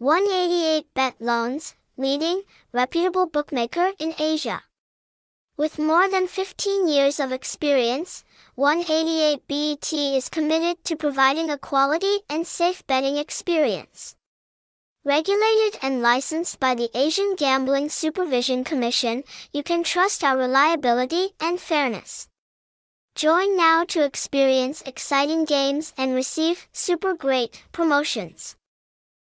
188bet loans, leading, reputable bookmaker in Asia. With more than 15 years of experience, 188bet is committed to providing a quality and safe betting experience. Regulated and licensed by the Asian Gambling Supervision Commission, you can trust our reliability and fairness. Join now to experience exciting games and receive super great promotions.